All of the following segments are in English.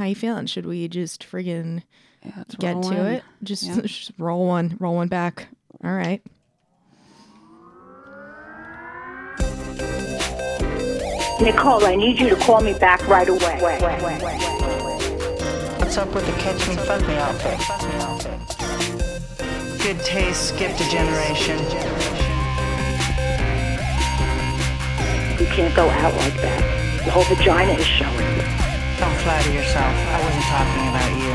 How you feeling? Should we just friggin' Yeah, get to in. it? Just, just roll one, roll one back. All right. Nicole, I need you to call me back right away. What's up with the Catch Me Fuck Me outfit? Good taste skipped a generation. You can't go out like that. The whole vagina is showing. Don't flatter yourself. I wasn't talking about you.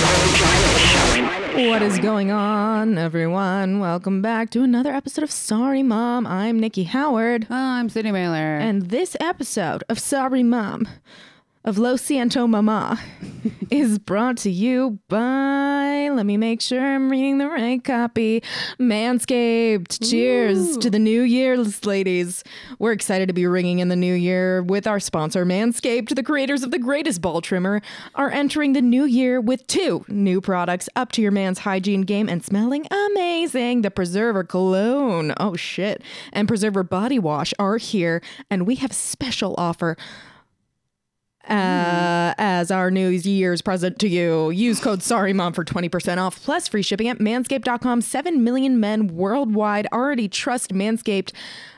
The whole vagina is showing. What is going on, everyone? Welcome back to another episode of Sorry Mom. I'm Nikki Howard, Oh, I'm Sydney Mailer. and this episode of Sorry Mom of Lo Siento Mama is brought to you by, let me make sure I'm reading the right copy, Manscaped. Cheers to the new year, ladies. We're excited to be ringing in the new year with our sponsor, Manscaped. The creators of the greatest ball trimmer are entering the new year with two new products up to your man's hygiene game and smelling amazing. The Preserver Cologne, oh shit, and Preserver Body Wash are here, and we have a special offer uh, as our New Year's present to you. Use code Sorry Mom for 20% off plus free shipping at manscaped.com. 7 million men worldwide already trust Manscaped.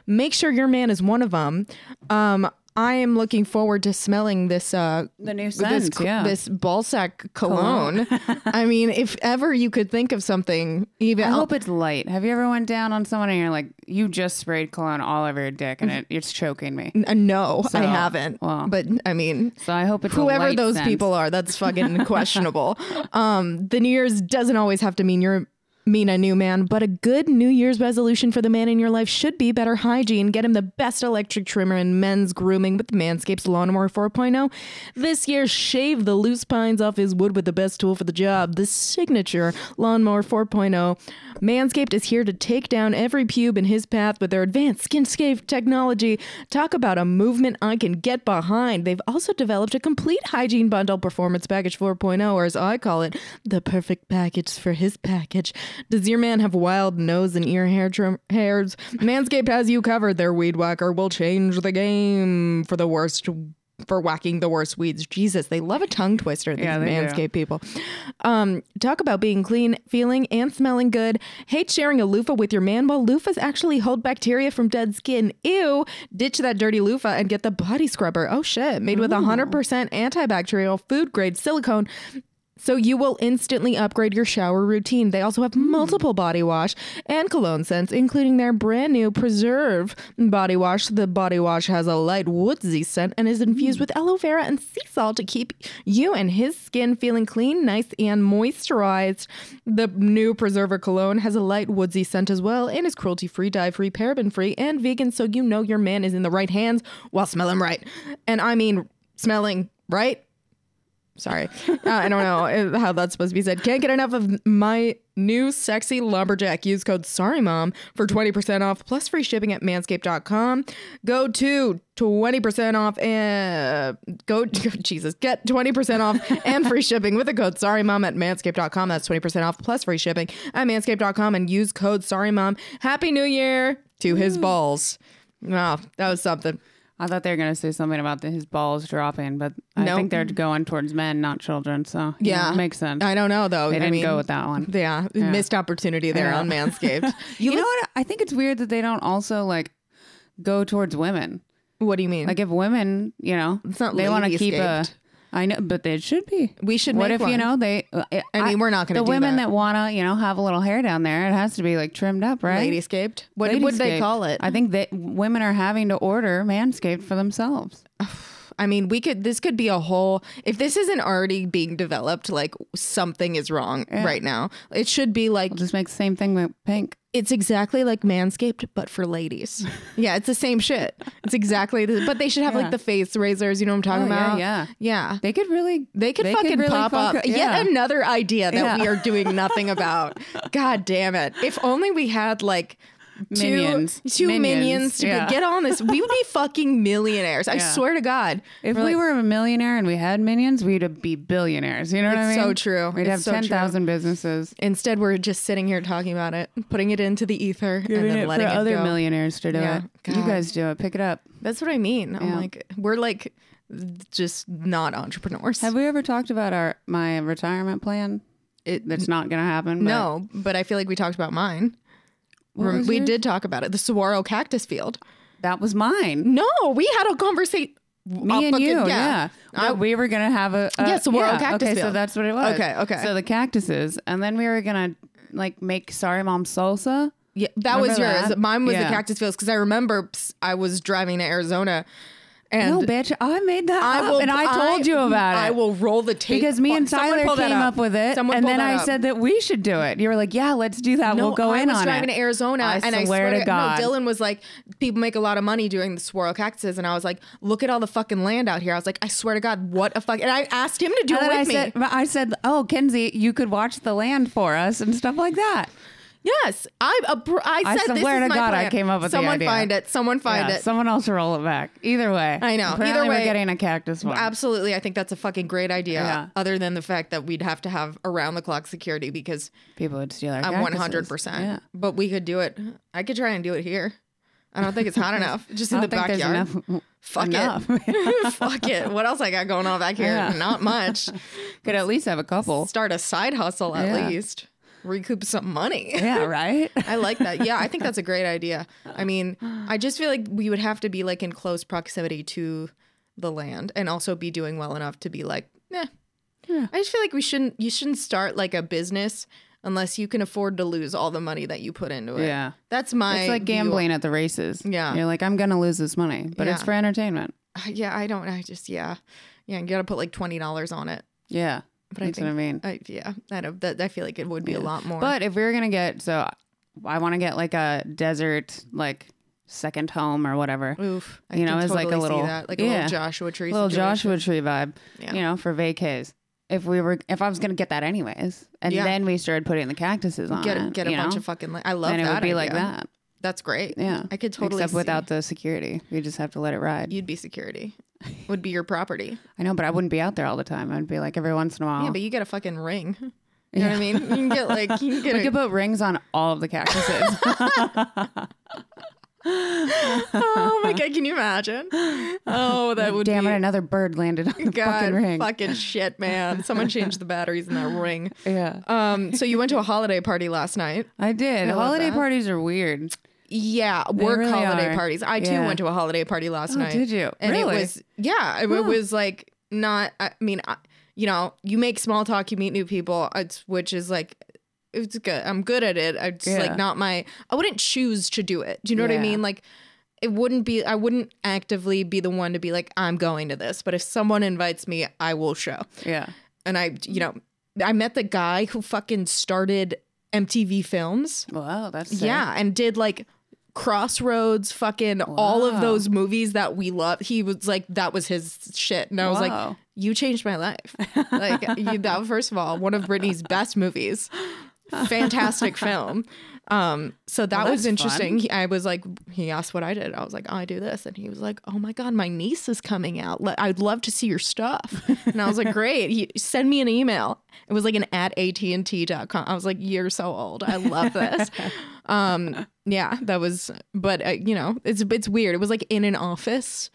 Make sure your man is one of them. Um, I am looking forward to smelling this uh The new this, scent, yeah. this ballsack cologne. I mean, if ever you could think of something even I hope it's light. Have you ever went down on someone and you're like, you just sprayed cologne all over your dick and it, it's choking me. Uh, no, I haven't. well. but I mean, So I hope it's whoever those scent. people are that's fucking questionable um the new year's doesn't always have to mean you're mean a new man but a good new year's resolution for the man in your life should be better hygiene. Get him the best electric trimmer in men's grooming with manscaped's lawnmower 4.0 this year shave the loose pines off his wood with the best tool for the job the signature lawnmower 4.0 manscaped is here to take down every pube in his path with their advanced skin-safe technology. Talk about a movement i can get behind. They've also developed a complete hygiene bundle performance package 4.0 or as i call it the perfect package for his package. Does your man have wild nose and ear hair trim- hairs? Manscaped has you covered. Their weed whacker will change the game for the worst for whacking the worst weeds jesus they love a tongue twister these Yeah, they do. manscaped people um, talk about being clean, feeling, and smelling good. Hate sharing a loofah with your man. while loofahs actually hold bacteria from dead skin. Ew. Ditch that dirty loofah and get the body scrubber. Oh shit. Made with 100% antibacterial food grade silicone. So you will instantly upgrade your shower routine. They also have hmm. multiple body wash and cologne scents, including their brand new Preserve body wash. The body wash has a light woodsy scent and is infused hmm. with aloe vera and sea salt to keep you and his skin feeling clean, nice, and moisturized. The new Preserver cologne has a light woodsy scent as well and is cruelty-free, dye-free, paraben-free, and vegan, so you know your man is in the right hands while smelling right. And I mean smelling right. Sorry. Uh, I don't know how that's supposed to be said. Can't get enough of my new sexy lumberjack. Use code Sorry Mom for 20% off plus free shipping at manscaped.com. Go to 20% off and go, Jesus, get 20% off and free shipping with the code Sorry Mom at manscaped.com. That's 20% off plus free shipping at manscaped.com and use code Sorry Mom. Happy New Year to his balls. Wow, that was something. I thought they were going to say something about the, his balls dropping, but I Nope. think they're going towards men, not children. So Yeah. makes sense. I don't know though. they I didn't mean, go with that one. Yeah, missed opportunity there Yeah. on Manscaped. You, know what? I think it's weird that they don't also like go towards women. What do you mean? Like if women, you know, they want to keep a. I know, but they should be. We should What if you know they? uh, I mean, we're not gonna The do women that. that, wanna, you know, have a little hair down there. It has to be like trimmed up, right? Ladyscaped. What would they call it? I think that women are having to order Manscaped for themselves. I mean, we could. This could be a whole. If this isn't already being developed, like something is wrong right now. It should be like we'll Just make the same thing with pink. it's exactly like Manscaped, but for ladies. yeah, it's the same shit. It's exactly. The, but they should have Yeah. like the face razors. You know what I'm talking Oh, about? yeah. yeah. They could really. They could fucking really pop fuck- up. yeah. Yet another idea that Yeah. we are doing nothing about. God damn it. If only we had like Minions. two minions, Minions, to yeah. get on this. We would be fucking millionaires. I Yeah. swear to God. If We're we like- were a millionaire and we had minions, we'd be billionaires. You know what I mean? so true. We'd It's have so ten thousand businesses. Instead, we're just sitting here talking about it, putting it into the ether, and then letting other go. millionaires to do Yeah. it. You guys do it. Pick it up. That's what I mean. I'm like, we're like just not entrepreneurs. Have we ever talked about our my retirement plan? It- That's not going to happen. but- no, but I feel like we talked about mine. What Rem- was we yours? did talk about it. The saguaro cactus field. That was mine. No, we had a conversation. Me and you, yeah. I- That we were gonna have a, a Yeah, saguaro cactus Okay, so field. that's what it was. Okay, okay. So the cactuses, and then we were gonna like make sorry mom salsa. Yeah, that was Remember yours. that? Mine was the Yeah. cactus fields because I remember ps- I was driving to Arizona, and no, bitch, I made that I up, will. and I told you about it. I will roll the tape because me and Tyler came up. with it, Someone and then I up. said that we should do it. You were like, "Yeah, let's do that. No, we'll go I in was driving to Arizona, I and I swear to God. no. Dylan was like, people make a lot of money doing the swirl cactuses, and I was like, look at all the fucking land out here. I was like, I swear to God, what a fuck. And I asked him to do And it then I with me. said, I said, "Oh, Kenzie, you could watch the land for us and stuff like that." Yes, I. appro- I I said this swear is to my God, I came up with the Someone idea. find it. Someone find Yeah, it. Someone else roll it back. Either way, I know. Apparently Either way- we're getting a cactus one. Absolutely, I think that's a fucking great idea. Yeah. Other than the fact that we'd have to have around the clock security because People would steal our. I'm one hundred percent. But we could do it. I could try and do it here. I don't think it's hot enough. Just in I the backyard. enough. Fuck enough. it. Fuck it. What else I got going on back here? Yeah. Not much. Could at least have a couple. Start a side hustle at least. Recoup some money. Yeah, right. I like that. Yeah, I think that's a great idea. I mean, I just feel like we would have to be like in close proximity to the land and also be doing well enough to be like, nah. I just feel like we shouldn't you shouldn't start like a business unless you can afford to lose all the money that you put into it. Yeah. That's my It's like view. gambling at the races. Yeah. You're like, I'm gonna lose this money, but it's for entertainment. Uh, yeah, I don't I just yeah. Yeah, you got to put like $20 on it. Yeah. But I That's think what I mean. I, yeah, I don't, that I feel like it would be a lot more. But if we were gonna get so I wanna get like a desert like second home or whatever. oof, I you know, it's like a little- that, like a yeah. little Joshua tree, little situation. Joshua tree vibe. Yeah. You know, for vacays. If we were if I was gonna get that anyways. And Yeah. then we started putting the cactuses on Get it, get a bunch know? of fucking. Li- I love then that. it would be like that. That's great. Yeah. I could totally. Except see- without the security. We just have to let it ride. you'd be security. Would be your property. I know, but I wouldn't be out there all the time. I'd be like every once in a while. Yeah, but you get a fucking ring. You know what I mean? You can get like you can get. we A, could put rings on all of the cactuses. oh my god! Can you imagine? Oh, that would Damn be. it! Another bird landed on the God, fucking ring. fucking shit, man! Someone changed the batteries in that ring. Yeah, Um, so you went to a holiday party last night. I did. I Holiday parties are weird. Yeah, work really holiday are. parties. I too went to a holiday party last Oh, night. did you? And Really? it was yeah, it, it was like not. I mean, I, you know, you make small talk, you meet new people. It's which is like. It's good. I'm good at it. It's Yeah. like not my. I wouldn't choose to do it. Do you know what I mean? Like, it wouldn't be. I wouldn't actively be the one to be like, I'm going to this. But if someone invites me, I will show. Yeah. And I, you know, I met the guy who fucking started MTV Films. Wow, that's sick. Yeah, and did like Crossroads, fucking all of those movies that we love. He was like, that was his shit, and I was like, you changed my life. like you, that. First of all, one of Britney's best movies, fantastic film. Um, so that Well, was interesting. He, I was like, he asked what I did. I was like, oh, I do this, and he was like, oh my god, my niece is coming out. Let- I'd love to see your stuff. And I was like, great. He send me an email. It was like an at AT&T.com. I was like, you're so old. I love this. um, yeah, that was, but uh, you know, it's it's weird. It was like in an office.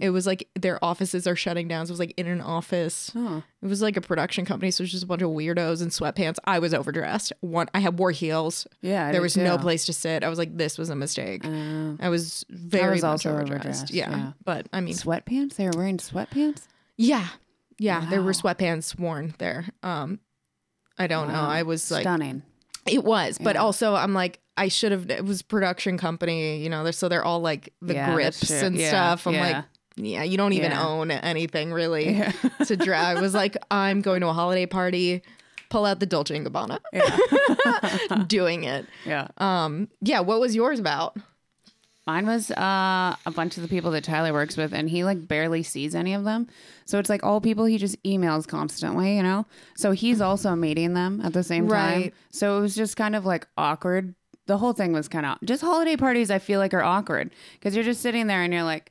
It was like their offices are shutting down. So it was like in an office. Huh. It was like a production company, so it was just a bunch of weirdos in sweatpants. I was overdressed. One, I had wore heels. Yeah, I there did was no too. place to sit. I was like, this was a mistake. Uh, I was very was much also overdressed. overdressed, Yeah. yeah. but I mean, sweatpants? They were wearing sweatpants? yeah, yeah, there were Wow. sweatpants worn there. Um, I don't know. Wow. I was like, Stunning. It was, but Yeah. also I'm like, I should have. It was production company, you know. They're, so they're all like the Yeah, grips and Yeah, stuff. I'm yeah. like, yeah, you don't even Yeah. own anything really Yeah. to drag, I was like, I'm going to a holiday party. Pull out the Dolce and Gabbana. Doing it. Yeah. Um, yeah. What was yours about? Mine was uh, a bunch of the people that Tyler works with, and he like barely sees any of them. So it's like all people he just emails constantly, you know? So he's also meeting them at the same time. Right. So it was just kind of like awkward. The whole thing was kind of just holiday parties, I feel like are awkward because you're just sitting there and you're like,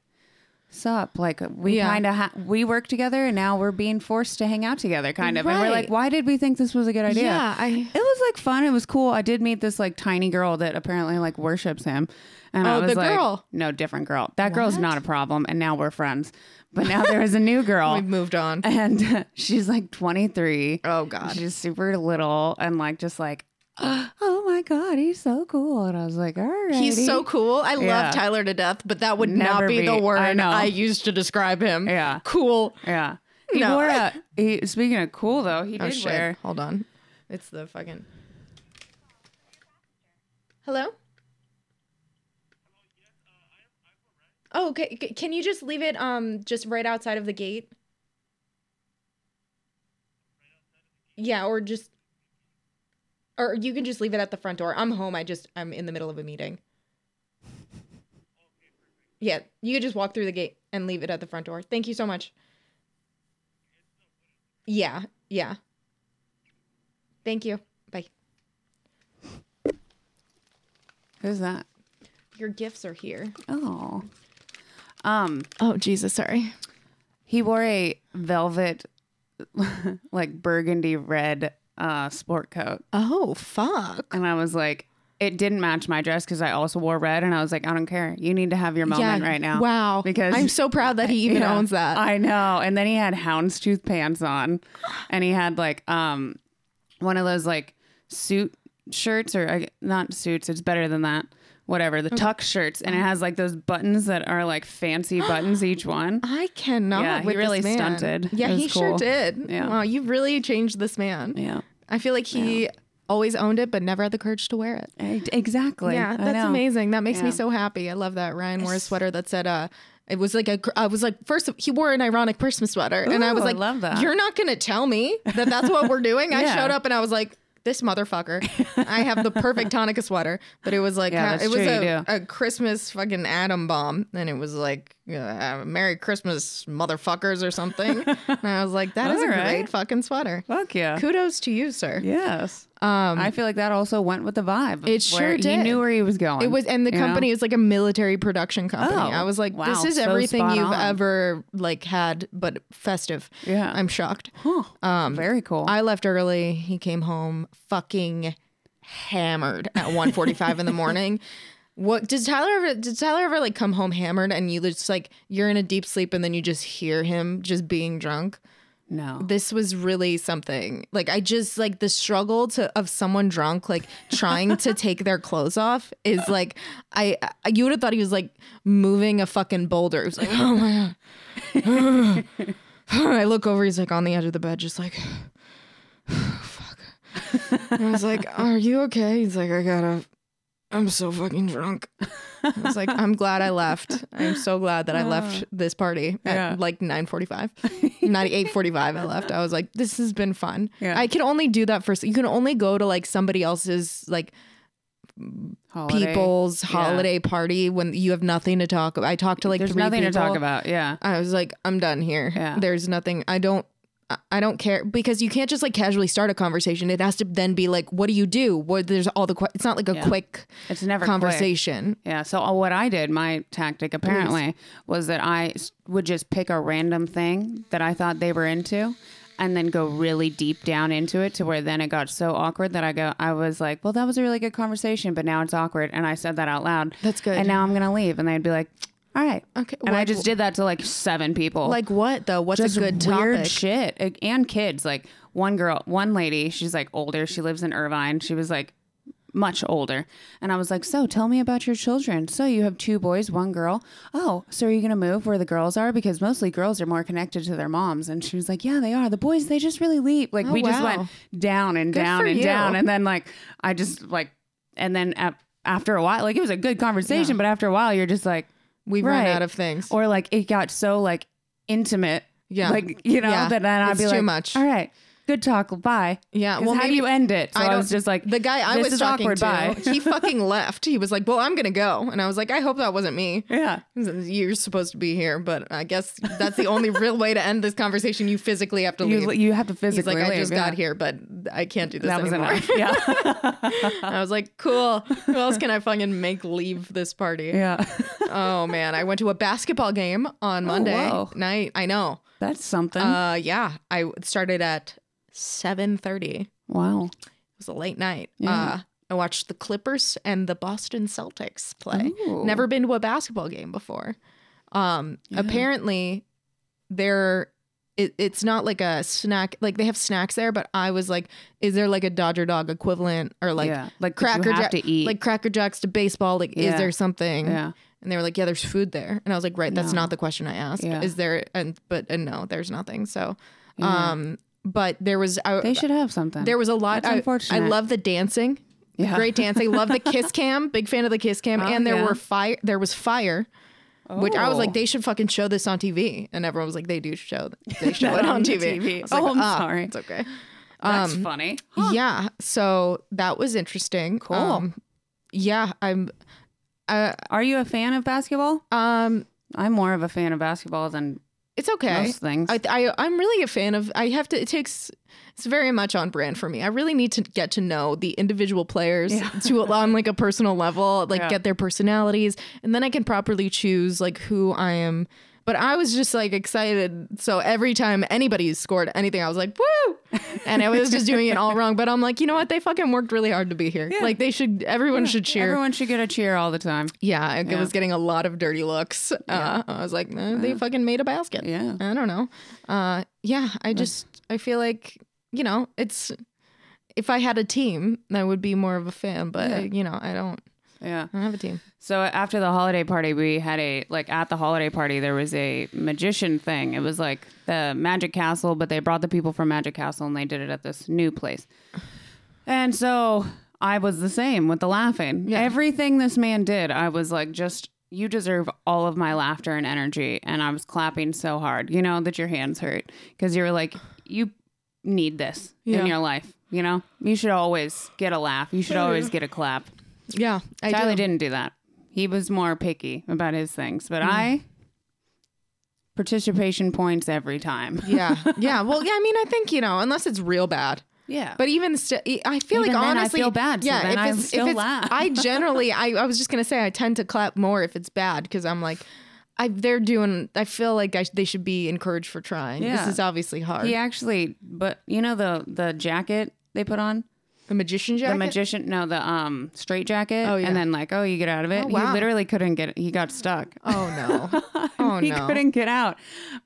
sup? Like we Yeah. kind of ha- we work together, and now we're being forced to hang out together, kind of. And we're like, why did we think this was a good idea? Yeah, I- It was like fun. It was cool. I did meet this like tiny girl that apparently like worships him, and I Oh, was the like, girl. no, different girl. That girl's not a problem, and now we're friends. But now there is a new girl. We've moved on. and she's like 23. Oh, God. She's super little and like just like, oh my god, he's so cool. And I was like, all right, He's so cool. I Yeah. love Tyler to death, but that would not Never be, the word I know. I used to describe him. Yeah. Cool. Yeah. He No. wore a. He, speaking of cool though, he Oh did shit. wear. Hold on. It's the fucking Hello? Oh, okay. Can you just leave it um just right outside of the gate? Yeah, or just or you can just leave it at the front door. I'm home. I just I'm in the middle of a meeting. Yeah, you could just walk through the gate and leave it at the front door. Thank you so much. Yeah, yeah. Thank you. Bye. Who's that? Your gifts are here. Oh. Um, Oh, Jesus, sorry. he wore a velvet, like burgundy red, uh, sport coat, Oh, fuck. and I was like, it didn't match my dress because I also wore red, and I was like, I don't care. You need to have your moment right now. Wow. Because I'm so proud that he even Yeah, owns that. I know. And then he had houndstooth pants on, and he had like um one of those like suit shirts or not suits. It's better than that. Whatever the tuck shirts, and it has like those buttons that are like fancy buttons each one. I cannot. Yeah, he really stunted. Yeah, he sure did. Yeah. Wow, you've really changed this man. Yeah, I feel like he always owned it, but never had the courage to wear it. Exactly. yeah, that's amazing. That makes me so happy. I love that Ryan wore a sweater that said, uh, it was like a, I was like, first, he wore an ironic Christmas sweater. and I Ooh, was I like, love that. You're not going to tell me that that's what we're doing. I showed up and I was like, this motherfucker. I have the perfect Hanukkah sweater, but it was like, Yeah, that's it was true, you a, do. a Christmas fucking atom bomb. And it was like, uh, Merry Christmas, motherfuckers, or something. and I was like, that is a right. great fucking sweater. Fuck yeah. Kudos to you, sir. Yes. Um, I feel like that also went with the vibe. It sure did. He knew where he was going. It was, and the you know? company was like a military production company. Oh, I was like, wow, this is so everything you've on. ever like had, but festive. Yeah. I'm shocked. Huh. Um, Very cool. I left early. He came home fucking hammered at 1.45 in the morning. What did Tyler ever? Did Tyler ever like come home hammered and you just like you're in a deep sleep and then you just hear him just being drunk? no. this was really something like i just like the struggle to of someone drunk like trying to take their clothes off is like i, I you would have thought he was like moving a fucking boulder it was like oh my god i look over he's like on the edge of the bed just like fuck i was like are you okay he's like i gotta i'm so fucking drunk I was like, I'm glad I left. I'm so glad that I left this party at Yeah. like 9:45. 98:45 I left. I was like, this has been fun. Yeah. I can only do that for you can only go to like somebody else's like Holiday. people's Yeah. holiday party when you have nothing to talk about. I talked to like There's three nothing to talk people. about. Yeah. I was like, I'm done here. Yeah. There's nothing. I don't. I- don't care because you can't just like casually start a conversation. It has to then be like, what do you do? What there's all the. que- It's not like a Yeah. quick It's never quick. conversation. Yeah. So uh, what I did, my tactic apparently, was that I would just pick a random thing that I thought they were into, and then go really deep down into it to where then it got so awkward that I go, I was like, well, that was a really good conversation, but now it's awkward, and I said that out loud. That's good. And now I'm gonna leave, and they'd be like, all right. Okay, And I just did that to like seven people. Like what though? What's just a good weird topic? shit. And kids. Like one girl one lady she's like older. She lives in irvine. She was like much older. And i was like so tell me about your children. So you have two boys one girl. Oh so are you going to move where the girls are? Because mostly girls are more connected to their moms. And she was like yeah they are. The boys they just really leap like Oh, we just went down and Good down and you. down. And then like i just like and then at, after a while like it was a good conversation but after a while you're just like We've run out of things. or like it got so like intimate Yeah. like you know Yeah. that then i'd It's be too like much. all right good talk. Bye. Yeah. well, how do you end it? So I, don't- was just like, the guy I was talking awkward. to. Bye. he fucking left. He was like, "Well, I'm gonna go," and I was like, "I hope that wasn't me." yeah. You're supposed to be here, but I guess that's the only real way to end this conversation. You physically have to leave. You, you have to He's physically like, I just yeah. got here, but I can't do this That was anymore. enough. Yeah. I was like, cool. Who else can I fucking make leave this party? yeah. Oh man, I went to a basketball game on Monday whoa. night. I know. That's something. Uh, yeah, I started at seven thirty. Wow. It was a late night. Yeah. Uh, I watched the Clippers and the Boston Celtics play. Ooh. Never been to a basketball game before. Um, apparently, they're. It, it's not like a snack. Like they have snacks there, but I was like, is there like a Dodger Dog equivalent or like yeah. Like Cracker Jack- to eat. like Cracker Jacks to baseball? Like, is there something? yeah. And they were like, yeah, there's food there. And I was like, right, that's No. not the question I asked. Yeah. Is there? And but and no, there's nothing. So, Yeah. um, but there was I, They should have something. there was a lot. That's I, unfortunate. I love the dancing. Yeah. Great dancing. Love the kiss cam. Big fan of the kiss cam. Oh, and there yeah. were fire. There was fire. Which I was like, Oh. they should fucking show this on TV, and everyone was like, they do show, they show it on on TV. TV. I was like, Oh, I'm "Ah, sorry." it's okay. That's um, funny. Yeah, so that was interesting. Cool. yeah, I'm. Uh, Are you a fan of basketball? um, I'm more of a fan of basketball than it's okay. most things. I, I I'm really a fan of. I have to. It takes. It's very much on brand for me. I really need to get to know the individual players Yeah. to on like a personal level, like Yeah. get their personalities, and then I can properly choose like who I am. But I was just like excited. So every time anybody scored anything, I was like, woo! And I was just doing it all wrong. But I'm like, you know what? They fucking worked really hard to be here. Yeah. Like they should, everyone should cheer. Everyone should get a cheer all the time. Yeah, I Yeah. was getting a lot of dirty looks. Uh, I was like, eh, they fucking made a basket. Yeah. I don't know. Uh, yeah, I just I feel like you know it's if I had a team, I would be more of a fan. But Yeah. you know, I don't. Yeah. I have a team. So after the holiday party, we had a like at the holiday party there was a magician thing. It was like the Magic Castle, but they brought the people from Magic Castle and they did it at this new place. And so I was the same with the laughing. Yeah. Everything this man did, I was like just you deserve all of my laughter and energy and I was clapping so hard. You know that your hands hurt because you were like you need this Yeah. in your life, you know? You should always get a laugh. You should always get a clap. Yeah, I Tyler do. didn't do that. He was more picky about his things, but Mm. I participation points every time. Yeah, yeah. Well, yeah. I mean, I think you know, unless it's real bad. Yeah. But even still, I feel Even like then I honestly, feel bad, so Yeah, if I it's, still if it's, laugh. I generally, I, I was just gonna say, I tend to clap more if it's bad because I'm like, I they're doing. I feel like I, they should be encouraged for trying. Yeah. This is obviously hard. he actually, but you know the the jacket they put on The magician jacket. the magician, no, the um straight jacket, Oh, yeah. and then like oh you get out of it. Oh, wow. He literally couldn't get. He got stuck. Oh no. Oh he no. He couldn't get out,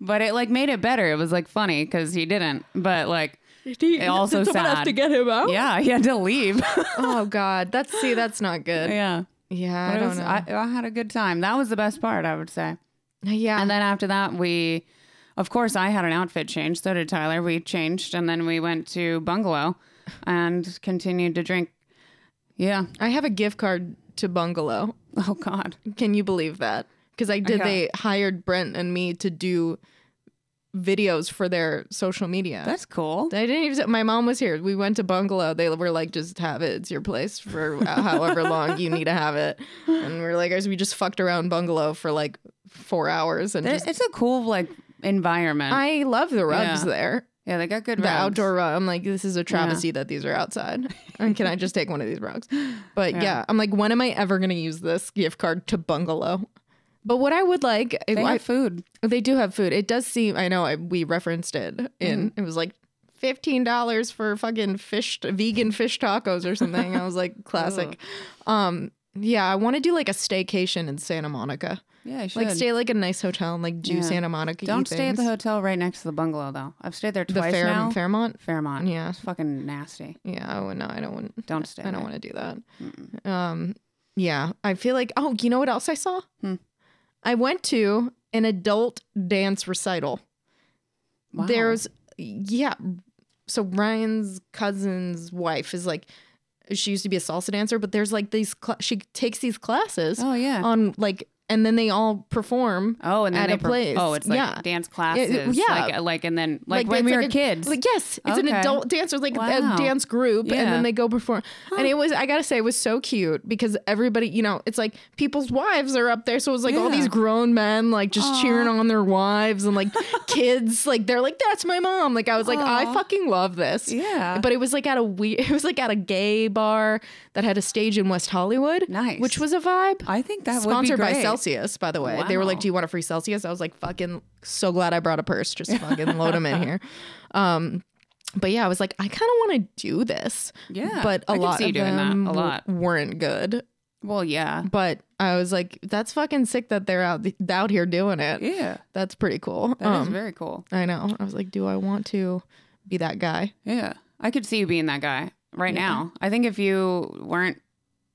but it like made it better. It was like funny because he didn't, but like It also Did someone have sad. to get him out? yeah, he had to leave. Oh God. That's see. That's not good. Yeah. yeah. I But don't was, know. I, I had a good time. That was the best part, I would say. yeah. And then after that, we, of course, I had an outfit change. So did Tyler. We changed, and then we went to Bungalow and continued to drink. Yeah. I have a gift card to Bungalow. Oh God. Can you believe that? Because I did. Yeah. They hired Brent and me to do videos for their social media. That's cool. I didn't even. My mom was here. We went to bungalow. They were like, "Just have it. It's your place for however long you need to have it." And we're like, "Guys, we just fucked around bungalow for like four hours." And It- just, It's a cool like environment. I love the rugs Yeah. there. Yeah, they got good The rugs. outdoor rug. I'm like, this is a travesty that these are outside. and can I just take one of these rugs? But yeah. I'm like, when am I ever going to use this gift card to bungalow? But what I would like, They I, have food. They do have food. It does seem. I know. I, we referenced it in. Mm-hmm. It was like fifteen dollars for fucking fish, vegan fish tacos or something. I was like, classic. um, yeah, I want to do like a staycation in Santa Monica. Yeah, I should. Like stay like a nice hotel and like do Yeah. Santa Monica. Don't stay at the hotel right next to the bungalow though. I've stayed there The twice Fair, now. Fairmont. Fairmont. Yeah. It's fucking nasty. Yeah. Oh no, I don't want. Don't stay I don't want to do that. Um, yeah, I feel like. Oh, you know what else I saw? Hmm. I went to an adult dance recital. Wow. There's yeah. So Ryan's cousin's wife is like she used to be a salsa dancer, but there's like these cl- she takes these classes Oh yeah. on like and then they all perform. Oh, and then at a per- place. Oh, it's like yeah. dance classes. yeah. like, uh, like and then like, when it's we like were a- kids. Like yes, it's an adult dancers like Wow. a dance group, and then they go perform. And it was I gotta say it was so cute because everybody, you know, it's like people's wives are up there, so it was like all these grown men like just cheering on their wives and like kids like they're like that's my mom. Like I was like I fucking love this. Yeah. but it was like at a we it was like at a gay bar that had a stage in West Hollywood. Nice. which was a vibe. I think that Sponsored would be by great. Celsius, by the way. They were like, "Do you want a free Celsius?" I was like, "Fucking so glad I brought a purse. Just fucking load them in here." Um, but yeah, I was like, I kind of want to do this. Yeah, but a I lot of them a lot. weren't good. Well, yeah, But I was like, that's fucking sick that they're out out here doing it. yeah, That's pretty cool. that is Um, very cool. I know. I was like, do I want to be that guy? Yeah, I could see you being that guy right now. I think if you weren't,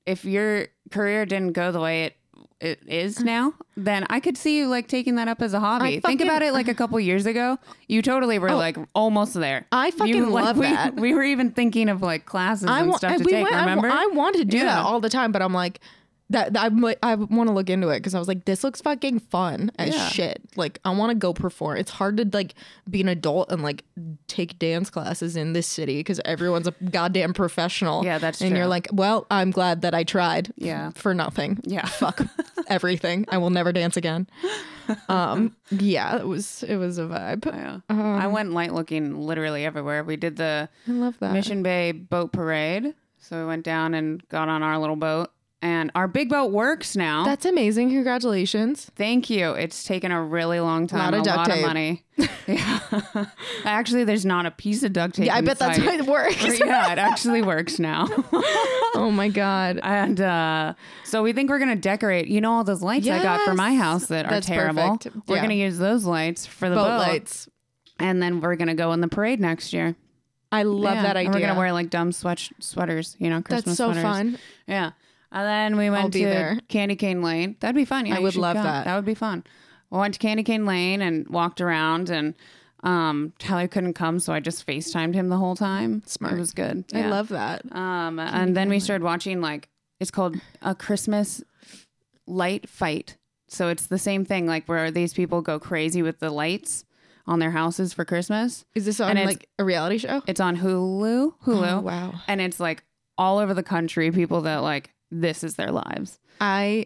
if your career didn't go the way it it is mm. now, then I could see you like taking that up as a hobby. Think fucking- about it like a couple years ago. You totally were oh. like almost there. I fucking You, like, love we, that. We were even thinking of like classes and wa- stuff to we take. went- I wa- remember? I, wanted to do Yeah. that all the time, but I'm like, that, that I'm like, I want to look into it because I was like, this looks fucking fun as Yeah. shit. Like, I want to go perform. It's hard to like be an adult and like take dance classes in this city because everyone's a goddamn professional. Yeah, that's And you're like, well, I'm glad that I tried. Yeah. for nothing. Yeah. fuck everything. I will never dance again. Um, yeah, it was it was a vibe. Yeah. I Um, went light looking literally everywhere. We did the I love that. Mission Bay boat parade. So we went down and got on our little boat. And our big boat works now. That's amazing. Congratulations. Thank you. It's taken a really long time. Of a duct lot tape. of money. yeah. Actually, there's not a piece of duct tape. Yeah, I bet that's how it works. yeah, it actually works now. oh my god. and uh, so we think we're gonna decorate. You know all those lights I got for my house that are That's terrible. perfect. We're Yeah. gonna use those lights for the boat, boat lights. and then we're gonna go in the parade next year. I love Yeah, that and idea. we're gonna wear like dumb sweat sweaters, you know, Christmas That's so sweaters. fun. Yeah. And then we went to there. Candy Cane Lane. That'd be fun. Yeah, I would love that. That would be fun. We went to Candy Cane Lane and walked around and um Tyler couldn't come, so I just FaceTimed him the whole time. Smart. It was good. I love that. um and then we started watching like it's called a Christmas light fight. So it's the same thing, like where these people go crazy with the lights on their houses for Christmas. Is this on like a reality show? It's on Hulu. Hulu. Oh, wow. And it's like all over the country, people that like this is their lives. I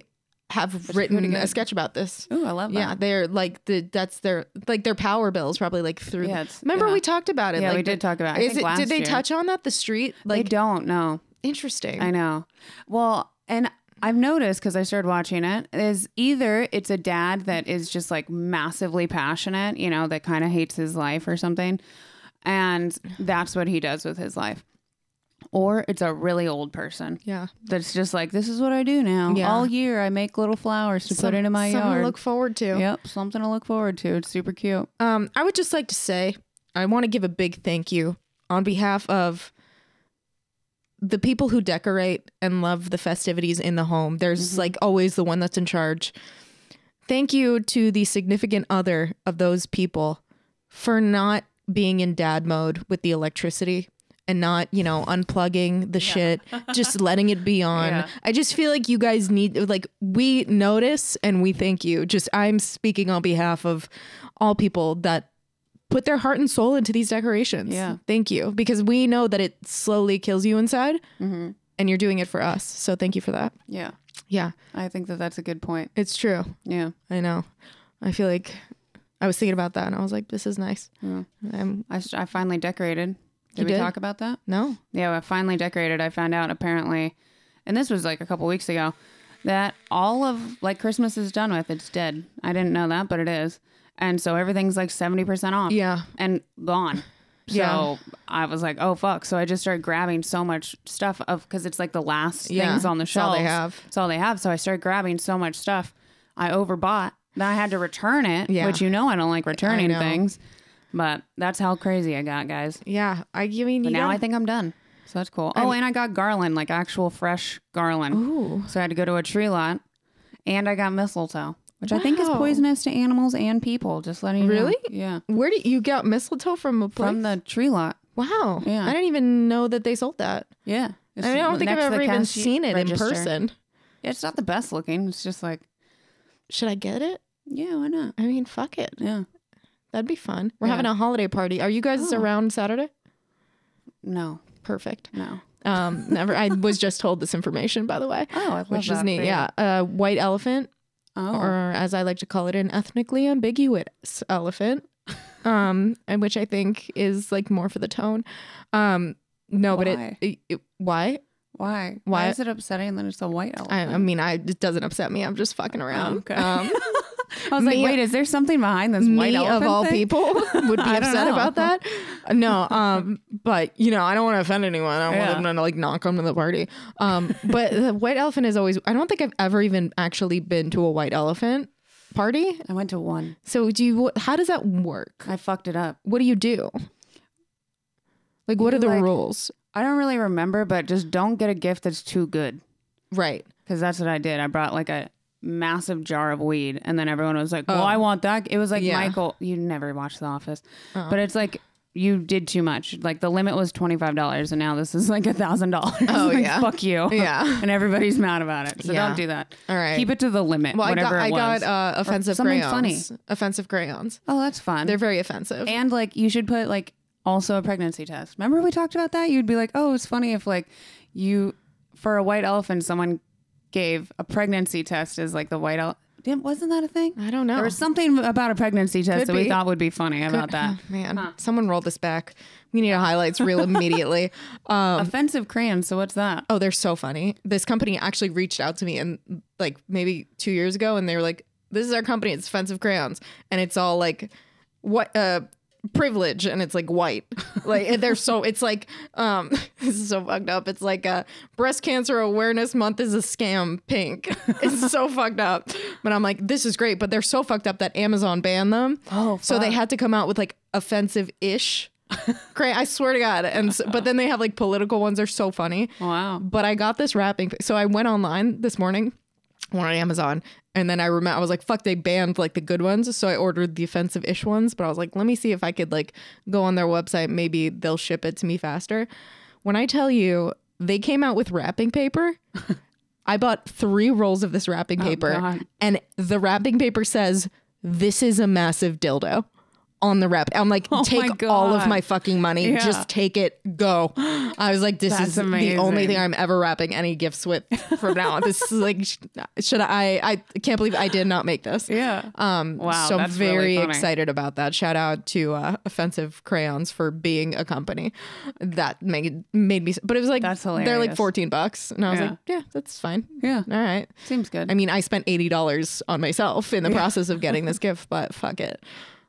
have written a sketch about this. Oh, I love that. Yeah, they're like the that's their like their power bills probably like through. Yeah, Remember yeah. we talked about it. Yeah, like we did talk about it. I think it? Did they year. touch on that? The street They don't know. interesting. I know. Well, and I've noticed because I started watching it is either it's a dad that is just like massively passionate, you know, that kind of hates his life or something, and that's what he does with his life, or it's a really old person Yeah, that's just like this is what I do now. Yeah. All year I make little flowers to put Some- into my yard. something to look forward to. Yep, something to look forward to. It's super cute. Um, I would just like to say I want to give a big thank you on behalf of the people who decorate and love the festivities in the home. There's like always the one that's in charge. Thank you to the significant other of those people for not being in dad mode with the electricity and not, you know, unplugging the shit, just letting it be on. Yeah. I just feel like you guys need like we notice and we thank you. Just I'm speaking on behalf of all people that put their heart and soul into these decorations. Yeah. Thank you because we know that it slowly kills you inside mm-hmm. and you're doing it for us. So thank you for that. Yeah, Yeah, I think that that's a good point. it's true. Yeah. I know. I feel like I was thinking about that and I was like, this is nice. Yeah. I, I finally decorated. Did You we did? talk about that? no. Yeah, I finally decorated. I found out apparently, and this was like a couple weeks ago, that all of like Christmas is done with. It's dead. I didn't know that, but it is. And so everything's like 70% off. Yeah. And gone. So Yeah. I was like, oh fuck. So I just started grabbing so much stuff of because it's like the last Yeah, things on the it's all they have. It's all they have. So I started grabbing so much stuff. I overbought. Then I had to return it, Yeah. which you know I don't like returning things. But that's how crazy I got, guys. Yeah. I, I mean, now I think I'm done. So that's cool. Oh, and I got garland, like actual fresh garland. Ooh. So I had to go to a tree lot, and I got mistletoe, which I think is poisonous to animals and people. Just letting you know. Really? Yeah, Where did you got mistletoe from a place? from the tree lot. wow. Yeah. I didn't even know that they sold that. Yeah, It's I don't think I've ever even seen it register. in person. Yeah, it's not the best looking. It's just like Should I get it? Yeah, why not? I mean, fuck it. Yeah. That'd be fun. We're Yeah. having a holiday party. Are you guys Oh. around Saturday? No, Perfect. no. Um, never. I was just told this information, by the way, Oh, I love which is neat. Yeah, uh, white elephant, Oh, or as I like to call it, an ethnically ambiguous elephant, um, and which I think is like more for the tone. Um, no, but Why? it, it, it- why? why? Why- Why is it upsetting that it's a white I, elephant? I mean, I it doesn't upset me. I'm just fucking around. Oh, okay. Um, I was like, wait, is there something behind this white me elephant of all thing? people would be upset about that. No, um, but you know, I don't want to offend anyone. I don't Yeah. want them to like not come to the party. Um, but the white elephant is always. I don't think I've ever even actually been to a white elephant party. I went to one. So do you? How does that work? I fucked it up. What do you do? Like, what You, are the like- rules? I don't really remember, but just don't get a gift that's too good. Right. Because that's what I did. I brought like a massive jar of weed, and then everyone was like, "Well, Oh. I want that." It was like Yeah. Michael. You never watched The Office, Oh. but it's like you did too much. Like the limit was twenty five dollars, and now this is like a thousand dollars. Oh, Like, yeah. fuck you. Yeah. and everybody's mad about it. So Yeah. don't do that. All right. keep it to the limit. Well, I got whatever I got uh, offensive something crayons. funny. Offensive crayons. oh, that's fun. They're very offensive. and like you should put like also a pregnancy test. Remember we talked about that? You'd be like, oh, it's funny if like you for a white elephant, someone gave a pregnancy test as like the white elephant. Wasn't that a thing? I don't know. There was something about a pregnancy test Could that we be. thought would be funny about that. Oh, man, someone roll this back. We need a highlights reel immediately. Um, Offensive crayons. So what's that? oh, they're so funny. This company actually reached out to me and like maybe two years ago, and they were like, "This is our company. It's offensive crayons, and it's all like what uh privilege, and it's like white. like they're so. It's like um, this is so fucked up. It's like a breast cancer awareness month is a scam. Pink. It's so fucked up. But I'm like, this is great. But they're so fucked up that Amazon banned them. Oh, so they had to come out with like offensive ish. Great, I swear to God. And s but then they have like political ones. They're so funny. Wow. But I got this wrapping. So I went online this morning, went on Amazon, and then I remember I was like, "Fuck!" They banned like the good ones, so I ordered the offensive-ish ones. But I was like, "Let me see if I could like go on their website. Maybe they'll ship it to me faster." When I tell you, they came out with wrapping paper. I bought three rolls of this wrapping oh, paper, God. and the wrapping paper says, "This is a massive dildo." On the rep. I'm like, my take all of my fucking money, Yeah. just take it, go. I was like, this That's is the only thing I'm ever wrapping any gifts with from now on. This is like, should I? I can't believe I did not make this. Yeah. Um. Wow, So I'm that's really very excited about that. Shout out to uh, Offensive Crayons for being a company that made made me. But it was like That's hilarious. They're like 14 bucks, and I was Yeah. like, yeah, that's fine. Yeah. All right. Seems good. I mean, I spent eighty dollars on myself in the process of getting this gift, but fuck it.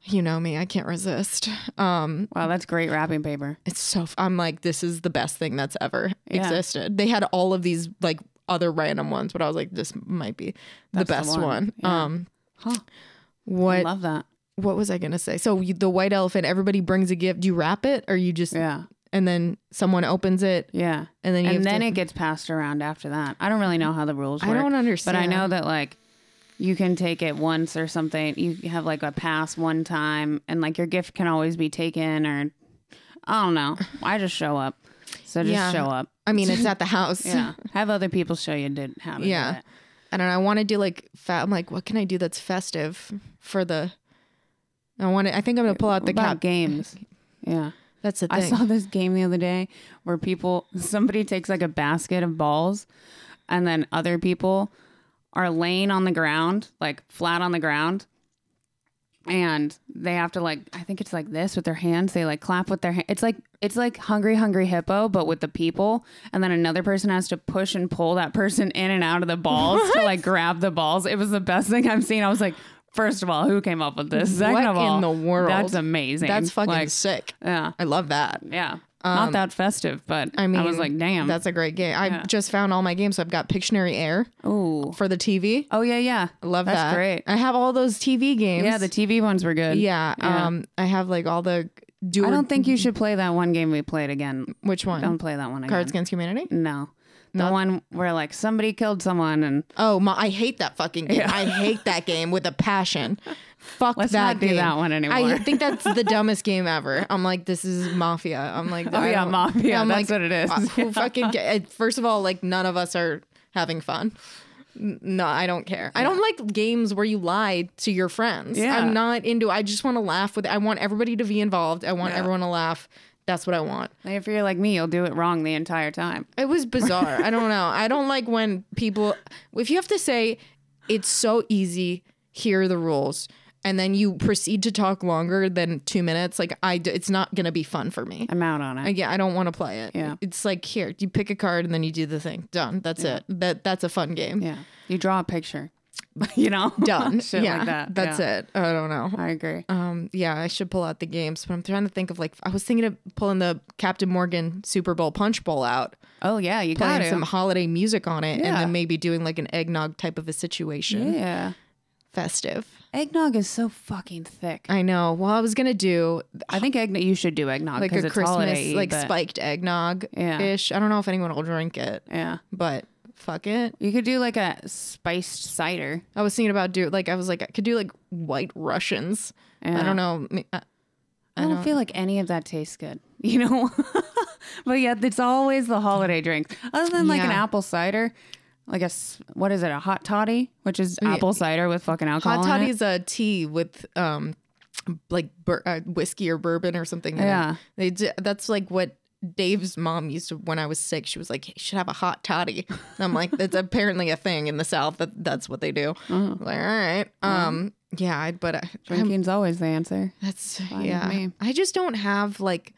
You know me, I can't resist. Um, wow, that's great wrapping paper. it's so. f- I'm like, this is the best thing that's ever Yeah. existed. They had all of these like other random ones, but I was like, this might be the That's the best one. one. Yeah. Um, Huh. what I Love that. what was I gonna say? So you, the white elephant, everybody brings a gift. Do you wrap it, or you just Yeah. and then someone opens it, Yeah. and then you and then to, it gets passed around after that. I don't really know how the rules work. I don't understand. But I know that like you can take it once or something. You have like a pass one time and like your gift can always be taken or I don't know. I just show up. So just Yeah. show up. I mean, it's at the house. Yeah. Have other people show you did how to Yeah. do it. I don't know. I want to do like fat. I'm like, what can I do that's festive for the? I want to. I think I'm gonna pull out the cap. games. Yeah. That's the I saw this game the other day where people somebody takes like a basket of balls and then other people are laying on the ground, like flat on the ground. And they have to like I think it's like this with their hands. They like clap with their hands. It's like it's like hungry hungry hippo but with the people and then another person has to push and pull that person in and out of the balls to like grab the balls. It was the best thing I've seen. I was like First of all, who came up with this? Second What of all, in the world? That's amazing. That's fucking Like, sick. yeah. I love that. Yeah. Not that festive, but I mean, I was like, damn. that's a great game. I Yeah. just found all my games. So I've got Pictionary Air oh. for the TV. Oh yeah, yeah. I love that's that. great. I have all those TV games. Yeah, the TV ones were good. yeah. Yeah. Um, I have like all the. Do I don't think you should play that one game we played again. which one. Don't play that one again. Cards Against Humanity. No. The one where like somebody killed someone and Oh my! I hate that fucking game. I hate that game with a passion. Fuck Let's that not do game. that one anymore. I think that's the dumbest game ever. I'm like, this is mafia. I'm like, Oh, yeah, Mafia. I'm That's what it is. uh, Who fucking? Get, first of all, like none of us are having fun. No, I don't care. I don't like games where you lie to your friends. Yeah. I'm not into. I just want to laugh with. I want everybody to be involved. I want Yeah. everyone to laugh. That's what I want. Like, if you're like me, you'll do it wrong the entire time. It was bizarre. I don't know. I don't like when people. If you have to say, it's so easy. Here are the rules, and then you proceed to talk longer than two minutes. Like I, d- it's not gonna be fun for me. I'm out on it. Uh, yeah, I don't want to play it. Yeah. it's like here, you pick a card and then you do the thing. Done. That's it. That that's a fun game. yeah. You draw a picture. you know? Done. Yeah, like that. That's Yeah. it. I don't know. I agree. Um, yeah, I should pull out the games, but I'm trying to think of like I was thinking of pulling the Captain Morgan Super Bowl Punch Bowl out, Oh, yeah. You got some holiday music on it, and then maybe doing like an eggnog type of a situation, yeah. festive. Eggnog is so fucking thick. I know. Well, I was gonna do I think eggnog. You should do eggnog like a it's Christmas holiday. like but- spiked eggnog Yeah. ish. I don't know if anyone will drink it, Yeah. but fuck it. You could do like a spiced cider. I was thinking about do like I was like I could do like white Russians. I Yeah. don't know. me- I- I don't, feel like any of that tastes good, you know. but yeah, it's always the holiday drinks. Other than like an Yeah. apple cider, like a s- what is it, a hot toddy, which is apple cider with fucking alcohol. Hot in toddy it. is a tea with um like bur- uh, whiskey or bourbon or something. in it. Yeah. they d- that's like what Dave's mom used to when I was sick. She was like, "You should have a hot toddy." And I'm like, "That's apparently a thing in the South. That that's what they do." Uh-huh. Like, all right, um, yeah, I, but I, I'm- Drinking's always the answer. that's with yeah. me. I just don't have like.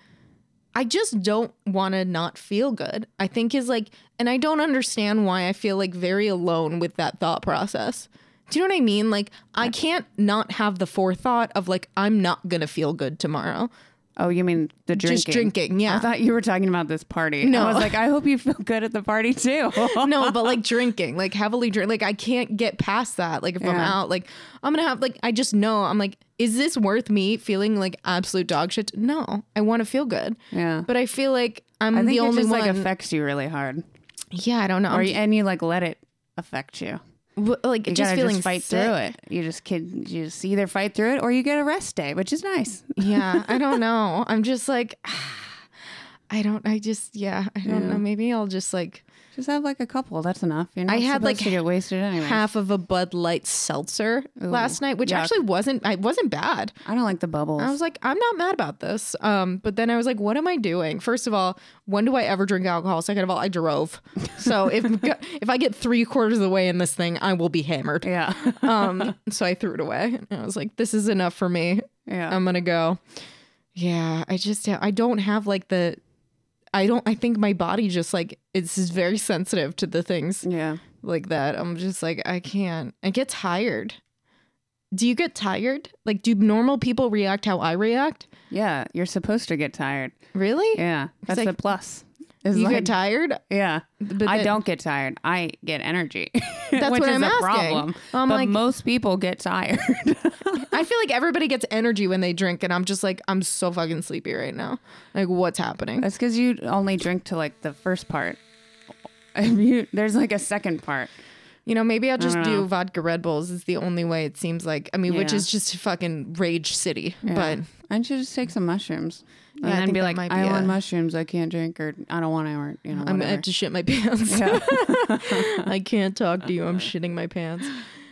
I just don't want to not feel good. I think is like, and I don't understand why I feel like very alone with that thought process. Do you know what I mean? Like, I can't not have the forethought of like, I'm not gonna feel good tomorrow. Oh, you mean the drinking? Just drinking, yeah. I thought you were talking about this party. No. I was like, I hope you feel good at the party too. no, but like drinking, like heavily drink. Like I can't get past that. Like if I'm out, like I'm gonna have like I just know I'm like, is this worth me feeling like absolute dog shit? No, I want to feel good. Yeah. but I feel like I'm I think the it only just one. like affects you really hard, yeah, I don't know. or and you like let it affect you. W- like You just feeling just fight sick. through it. You just kid. You just either fight through it or you get a rest day, which is nice. yeah, I don't know. I'm just like, I don't. I just yeah. I don't Yeah. know. Maybe I'll just like Just have like a couple. That's enough. You're not I had, like, to get wasted anyway. half of a Bud Light seltzer last night, which yuck. actually wasn't. I wasn't bad. I don't like the bubbles. I was like, I'm not mad about this. Um, but then I was like, what am I doing? First of all, when do I ever drink alcohol? Second of all, I drove. So if if I get three quarters of the way in this thing, I will be hammered. yeah, Um, so I threw it away. And I was like, this is enough for me. yeah. I'm gonna go. Yeah, I just I don't have like the. I don't. I think my body just like it's just very sensitive to the things yeah. like that. I'm just like I can't. I get tired. Do you get tired? Like, do normal people react how I react? Yeah, you're supposed to get tired. Really? Yeah, that's like- the plus. Is You like, get tired? Yeah, But I then- don't get tired. I get energy. That's which what is I'm a asking. problem. I'm but like- most people get tired. I feel like everybody gets energy when they drink, and I'm just like, I'm so fucking sleepy right now. Like, what's happening? That's because you only drink to like the first part. You, there's like a second part. You know, maybe I'll just know. vodka Red Bulls. Is the only way it seems like. I mean, which is just fucking rage city. But I should just take some mushrooms and Yeah, then be like, be I want mushrooms. I can't drink, or I don't want to, or you know, I'm whatever. I have to shit my pants. Yeah. I can't talk to you. I'm shitting my pants.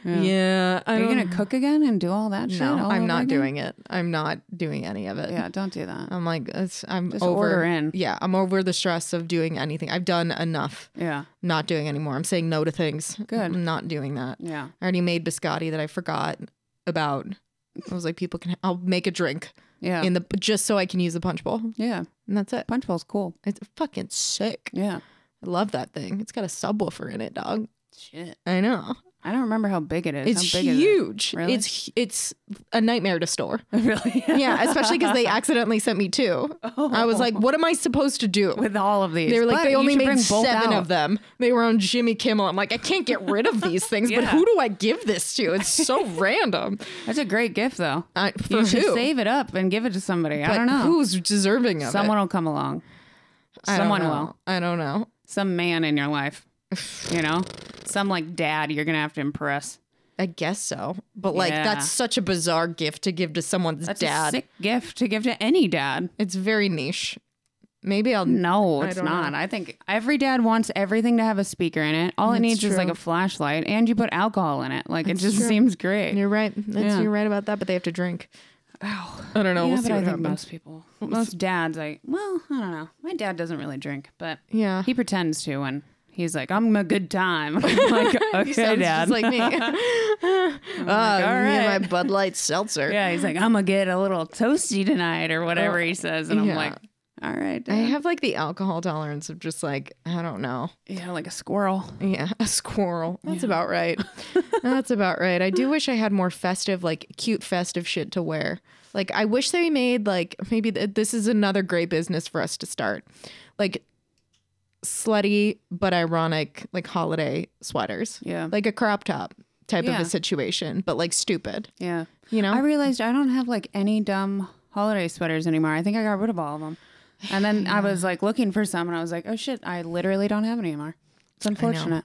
Yeah, I Are you gonna cook again and do all that shit? No, all I'm not again? doing it. I'm not doing any of it. Yeah, don't do that. I'm like, it's, I'm Just over. order in. Yeah, I'm over the stress of doing anything. I've done enough. Yeah, Not doing anymore. I'm saying no to things. Good. I'm not doing that. yeah, I already made biscotti that I forgot about. I was like, people can. I'll make a drink yeah, in the just so I can use the punch bowl, yeah. and that's it. Punch bowl's cool. It's fucking sick. Yeah. I love that thing. It's got a subwoofer in it, dog. Shit. I know. I don't remember how big it is. It's how big huge. Really? It's it's a nightmare to store. Really? Yeah, especially because they accidentally sent me two. Oh. I was like, what am I supposed to do? With all of these, They were like, But they only made seven out. of them. They were on Jimmy Kimmel. I'm like, I can't get rid of these things, but who do I give this to? It's so random. That's a great gift, though. I, for you should save it up and give it to somebody. I don't know. Who's deserving of Someone it? Someone will come along. Someone know. will. I don't know. Some man in your life. You know, some like dad you're gonna have to impress. I guess so. But like, Yeah. that's such a bizarre gift to give to someone's That's dad. a sick gift to give to any dad. It's very niche. Maybe I'll No, it's don't not. I think every dad wants everything to have a speaker in it. All it needs is like true. a flashlight, and you put alcohol in it. Like it just seems great. You're right. That's, Yeah. You're right about that, but they have to drink. Oh. I don't know. yeah, we'll but see I what think happens. most people, most dads, like, well, I don't know. My dad doesn't really drink, but Yeah. he pretends to, and he's like, "I'm a good time." I'm like, okay, sounds dad. just like me. uh, all and my. Bud Light seltzer. yeah, he's like, "I'm gonna get a little toasty tonight," or whatever he says, and I'm yeah. like, "All right, Dad. I have like the alcohol tolerance of just like I don't know. yeah, like a squirrel." Yeah, a squirrel. That's about right. That's about right. I do wish I had more festive, like cute festive shit to wear. Like I wish they made like maybe th- this is another great business for us to start. Like slutty but ironic like holiday sweaters. Yeah. Like a crop top type of a situation, but like stupid. Yeah, You know? I realized I don't have like any dumb holiday sweaters anymore. I think I got rid of all of them. And then I was like looking for some, and I was like, "Oh shit, I literally don't have any anymore." It's unfortunate.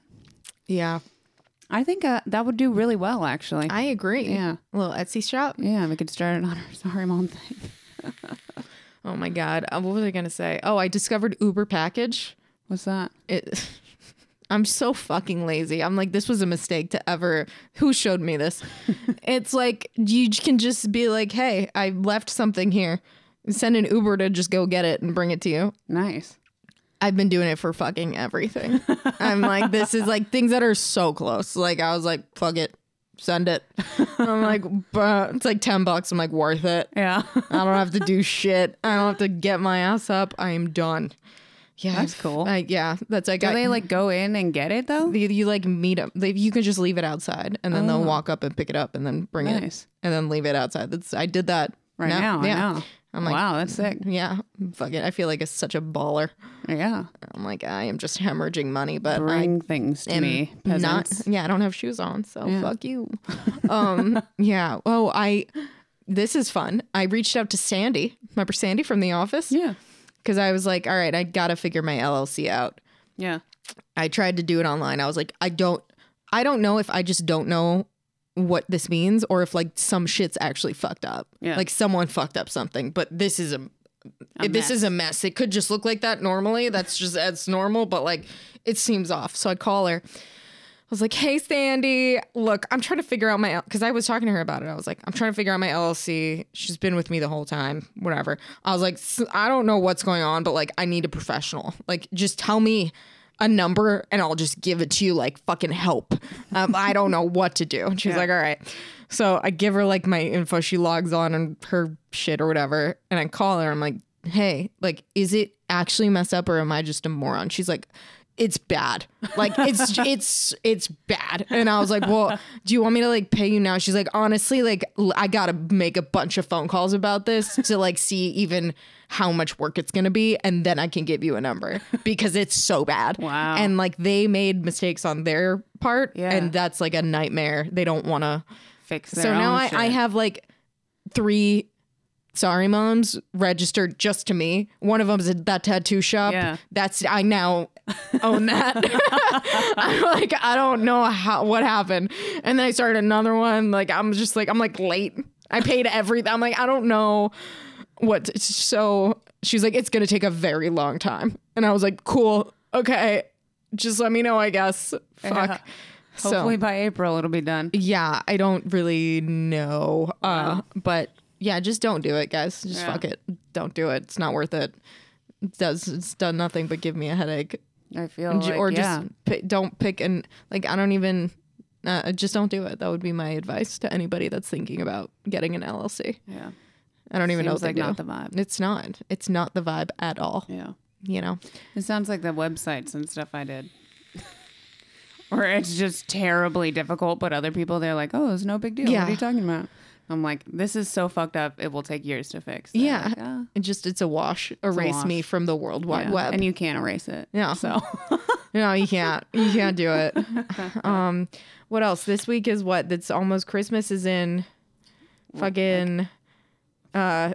yeah. I, think uh, that would do really well, actually. I agree. Yeah. A little Etsy shop. yeah, we could start it on our sorry mom thing. Oh my god. Uh, what was I gonna say? Oh, I discovered Uber package. What's that? it I'm so fucking lazy. I'm like, this was a mistake to ever. Who showed me this? it's like you can just be like, hey, I left something here. Send an Uber to just go get it and bring it to you. Nice. I've been doing it for fucking everything. I'm like, this is like things that are so close. Like I was like, fuck it, send it. I'm like, "Bruh." it's like ten bucks. I'm like, worth it. Yeah. I don't have to do shit. I don't have to get my ass up. I am done. Yeah, That's cool. I, yeah, that's like Do I- they like go in and get it though? you, you like meet them. They, you can just leave it outside, and then they'll walk up and pick it up, and then bring Oh. Nice. it, and then leave it outside. That's I did that Right now, Yeah, I know. I'm like, wow, that's sick. yeah, fuck it. I feel like it's such a baller. Yeah. I'm like, I am just hemorrhaging money, but Bring things to I me, not. Yeah, I don't have shoes on, so fuck you. um, yeah. Oh, I. This is fun. I reached out to Sandy. Remember Sandy from The Office? Yeah. Because I was like, all right, I gotta figure my LLC out. Yeah. I tried to do it online. I was like, I don't I don't know if I just don't know what this means or if like some shit's actually fucked up. Yeah. Like someone fucked up something, but this is a, this is a mess. It could just look like that normally. That's just that's normal, but like it seems off. So I call her. I was like, "Hey, Sandy, look, I'm trying to figure out my because I was talking to her about it. I was like, I'm trying to figure out my LLC. She's been with me the whole time, whatever. I was like, "S- I don't know what's going on, but like, I need a professional. Like, just tell me a number and I'll just give it to you. Like, fucking help. Um, I don't know what to do. And she's like, all right. So I give her like my info. She logs on and her shit or whatever, and I call her. I'm like, hey, like, is it actually messed up or am I just a moron? She's like it's bad. Like it's it's it's bad. And I was like, "Well, do you want me to like pay you now?" She's like, "Honestly, like I got to make a bunch of phone calls about this to like see even how much work it's going to be and then I can give you a number because it's so bad." Wow. And like they made mistakes on their part Yeah. and that's like a nightmare. They don't want to Fix their So now I, I have like three sorry moms registered just to me. One of them is at that tattoo shop. Yeah. That's I now own that. I'm like I don't know how what happened, and then I started another one. Like I'm just like I'm like late. I paid everything. I'm like I don't know what. to- so she's like it's gonna take a very long time, and I was like cool, okay, just let me know. I guess. Fuck. Hopefully by April it'll be done. Yeah, I don't really know. Uh, but yeah, just don't do it, guys. Just Yeah. fuck it. Don't do it. It's not worth it. It does it's done nothing but give me a headache. I feel And like, or yeah. just pi- don't pick and like I don't even uh, just don't do it. That would be my advice to anybody that's thinking about getting an LLC. yeah. I don't even know Seems what they like do. not the vibe. It's not. It's not the vibe at all. Yeah. You know. It sounds like the websites and stuff I did. or it's just terribly difficult, but other people they're like, "Oh, it's no big deal. What are you talking about?" I'm like, "This is so fucked up. It will take years to fix." They're Yeah. like, "Ah." It just it's a wash. Erase me wash. from the world wide Yeah. web. and you can't erase it. Yeah. So No, you can't. You can't do it. Um, what else? This week is what? That's almost Christmas is in fucking uh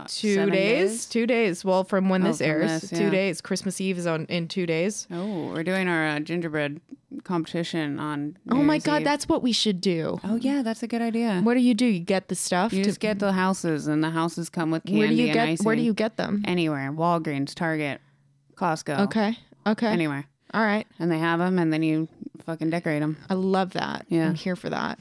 uh, Two seven days? Two days. Well, from when Oh, this airs, this, two days. Christmas Eve is on in two days. Oh, we're doing our uh, gingerbread competition on. New oh my Year's God, Eve. that's what we should do. Oh yeah, that's a good idea. What do you do? You get the stuff. You to- just get the houses, and the houses come with candy where do you get? icing. Where do you get them? Anywhere, Walgreens, Target, Costco. Okay. Okay. Anywhere, All right. and they have them, and then you fucking decorate them. I love that. Yeah. I'm here for that.